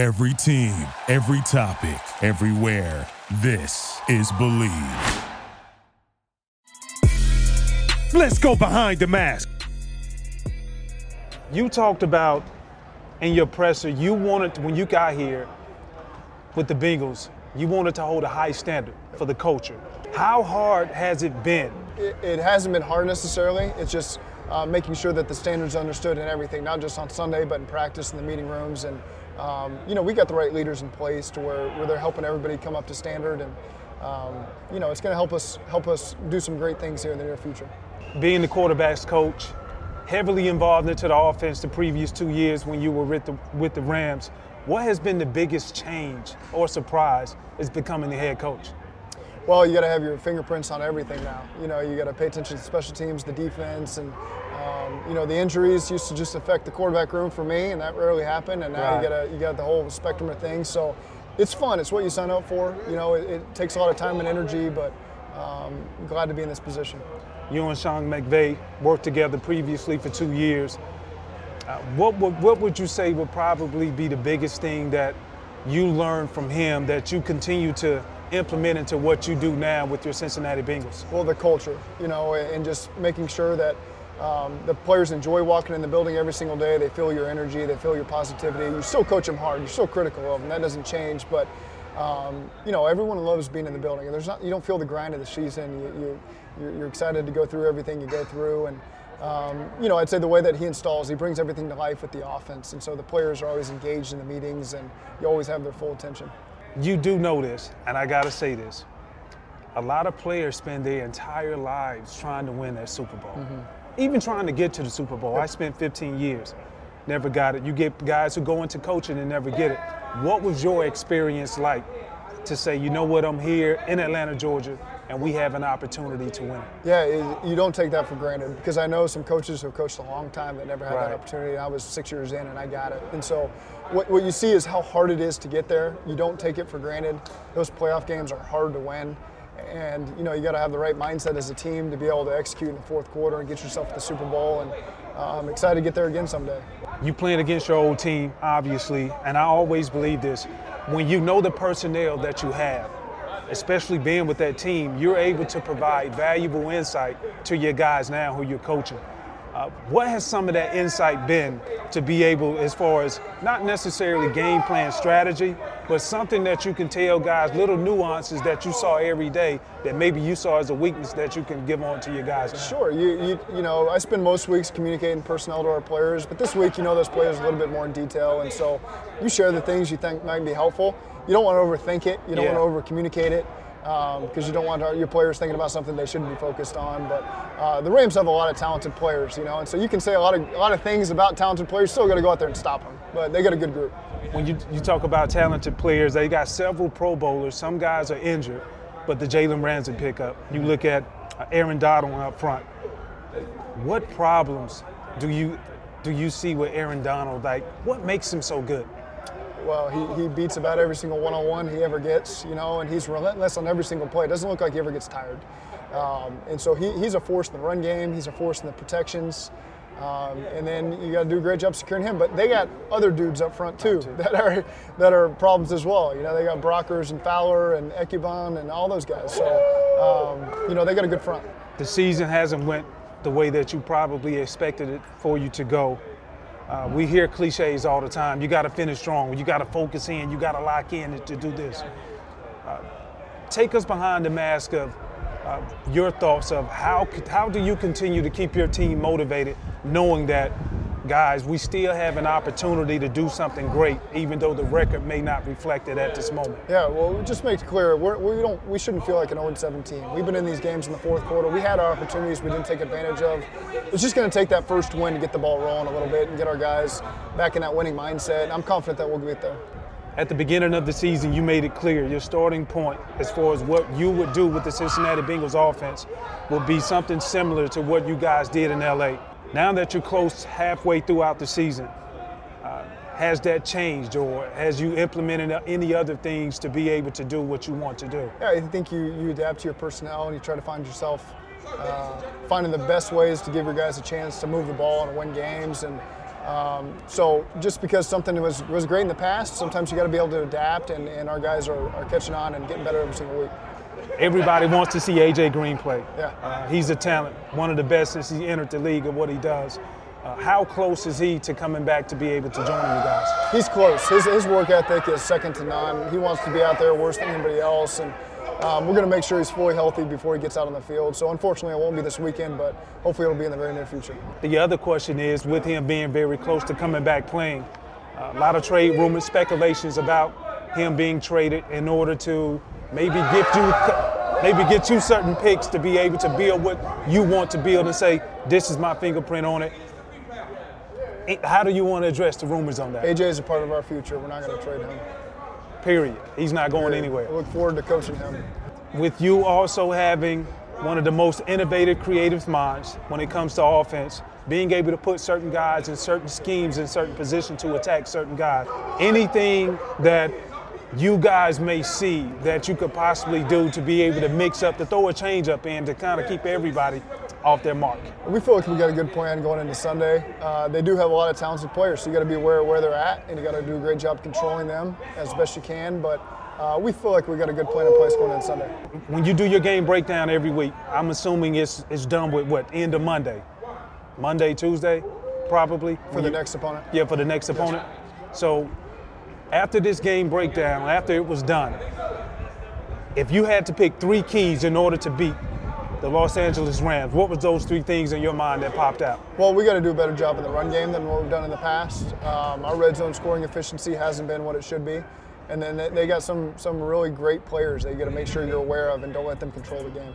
Every team, every topic, everywhere. This is Bleav. Let's go behind the mask. You talked about in your presser, you wanted, when you got here with the Bengals, you wanted to hold a high standard for the culture. How hard has it been? It, it hasn't been hard necessarily. It's just uh, making sure that the standards are understood and everything, not just on Sunday, but in practice in the meeting rooms. And, um, you know, we got the right leaders in place to where, where they're helping everybody come up to standard. And, um, you know, it's going to help us help us do some great things here in the near future. Being the quarterback's coach, heavily involved into the offense the previous two years when you were with the, with the Rams, what has been the biggest change or surprise is becoming the head coach? Well, you got to have your fingerprints on everything now. You know, you got to pay attention to special teams, the defense, and um, you know the injuries used to just affect the quarterback room for me, and that rarely happened. And now right. you got you got the whole spectrum of things. So it's fun. It's what you sign up for. You know, it, it takes a lot of time and energy, but um, I'm glad to be in this position. You and Sean McVay worked together previously for two years. Uh, what, would, what would you say would probably be the biggest thing that you learned from him that you continue to implement into what you do now with your Cincinnati Bengals? Well, the culture, you know, and just making sure that um, the players enjoy walking in the building every single day. They feel your energy, they feel your positivity. You still coach them hard, you're still critical of them. That doesn't change, but um, you know, everyone loves being in the building. And there's not, you don't feel the grind of the season. You, you, you're excited to go through everything you go through, and um, you know, I'd say the way that he installs, he brings everything to life with the offense, and so the players are always engaged in the meetings, and you always have their full attention you do know this, and I gotta say this. A lot of players spend their entire lives trying to win that Super Bowl. Mm-hmm. Even trying to get to the Super Bowl. I spent 15 years, never got it. You get guys who go into coaching and never get it. What was your experience like to say, you know what, I'm here in Atlanta, Georgia, and we have an opportunity to win. Yeah, it, you don't take that for granted because I know some coaches who have coached a long time that never had right. that opportunity. I was six years in and I got it. And so what, what you see is how hard it is to get there. You don't take it for granted. Those playoff games are hard to win. And you know you got to have the right mindset as a team to be able to execute in the fourth quarter and get yourself to the Super Bowl. And uh, I'm excited to get there again someday. You playing against your old team, obviously, and I always believe this: when you know the personnel that you have, especially being with that team, you're able to provide valuable insight to your guys now who you're coaching. Uh, what has some of that insight been to be able, as far as not necessarily game plan strategy, but something that you can tell guys, little nuances that you saw every day that maybe you saw as a weakness that you can give on to your guys? Now? Sure. You, you, you know, I spend most weeks communicating personnel to our players, but this week you know those players a little bit more in detail, and so you share the things you think might be helpful. You don't want to overthink it. You don't yeah. want to over communicate it because um, you don't want your players thinking about something they shouldn't be focused on. But uh, the Rams have a lot of talented players, you know, and so you can say a lot of a lot of things about talented players. Still got to go out there and stop them, but they got a good group. When you you talk about talented players, they got several Pro Bowlers. Some guys are injured, but the Jalen Ramsey pickup. You look at uh, Aaron Donald up front. What problems do you do you see with Aaron Donald? Like, what makes him so good? Well, he, he beats about every single one-on-one he ever gets, you know, and he's relentless on every single play. It doesn't look like he ever gets tired. Um, and so he, he's a force in the run game. He's a force in the protections. Um, and then you got to do a great job securing him. But they got other dudes up front too that are that are problems as well. You know, they got Brockers and Fowler and Ebukam and all those guys. So um, you know, they got a good front. The season hasn't went the way that you probably expected it for you to go. Uh, we hear cliches all the time. You got to finish strong. You got to focus in. You got to lock in to do this. Uh, take us behind the mask of uh, your thoughts of how how do you continue to keep your team motivated, knowing that guys, we still have an opportunity to do something great, even though the record may not reflect it at this moment. Yeah, well, just make it clear, we're, we don't, we shouldn't feel like an 0-7 team. We've been in these games in the fourth quarter. We had our opportunities we didn't take advantage of. It's just going to take that first win to get the ball rolling a little bit and get our guys back in that winning mindset. I'm confident that we'll get there. At the beginning of the season, you made it clear your starting point as far as what you would do with the Cincinnati Bengals offense would be something similar to what you guys did in LA. Now that you're close halfway throughout the season, uh, has that changed or has you implemented any other things to be able to do what you want to do? Yeah, I think you, you adapt to your personnel and you try to find yourself uh, finding the best ways to give your guys a chance to move the ball and win games. And Um, so just because something was, was great in the past, sometimes you got to be able to adapt, and, and our guys are, are catching on and getting better every single week. Everybody wants to see AJ Green play. Yeah. Uh, he's a talent, one of the best since he entered the league of what he does. Uh, how close is he to coming back to be able to join you guys? He's close. His, his work ethic is second to none. He wants to be out there worse than anybody else, and um, we're going to make sure he's fully healthy before he gets out on the field. So unfortunately, it won't be this weekend, but hopefully it'll be in the very near future. The other question is, with him being very close to coming back playing, uh, a lot of trade rumors, speculations about him being traded in order to maybe gift you, maybe get you certain picks to be able to build what you want to build and say, this is my fingerprint on it. How do you want to address the rumors on that? AJ is a part of our future. We're not going to trade him. Period. He's not going anywhere. I look forward to coaching him. With you also having one of the most innovative, creative minds when it comes to offense, being able to put certain guys in certain schemes in certain positions to attack certain guys. Anything that you guys may see that you could possibly do to be able to mix up, to throw a change up in, to kind of keep everybody off their mark? We feel like we got a good plan going into Sunday. Uh, they do have a lot of talented players, so you got to be aware of where they're at, and you got to do a great job controlling them as best you can. But uh, we feel like we got a good plan in place going into Sunday. When you do your game breakdown every week, I'm assuming it's it's done with what end of Monday, Monday, Tuesday, probably for the you, next opponent. Yeah, for the next opponent. So after this game breakdown, after it was done, if you had to pick three keys in order to beat the Los Angeles Rams, what was those three things in your mind that popped out? Well, we got to do a better job in the run game than what we've done in the past. Um, our red zone scoring efficiency hasn't been what it should be. And then they got some, some really great players that you got to make sure you're aware of and don't let them control the game.